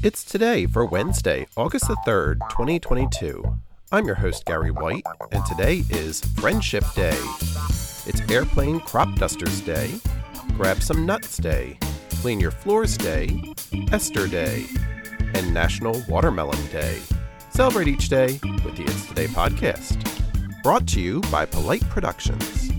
It's today for Wednesday, August the 3rd, 2022. I'm your host, Gary White, and today is Friendship Day. It's Airplane Crop Dusters Day, Grab Some Nuts Day, Clean Your Floors Day, Esther Day, and National Watermelon Day. Celebrate each day with the It's Today podcast. Brought to you by Polite Productions.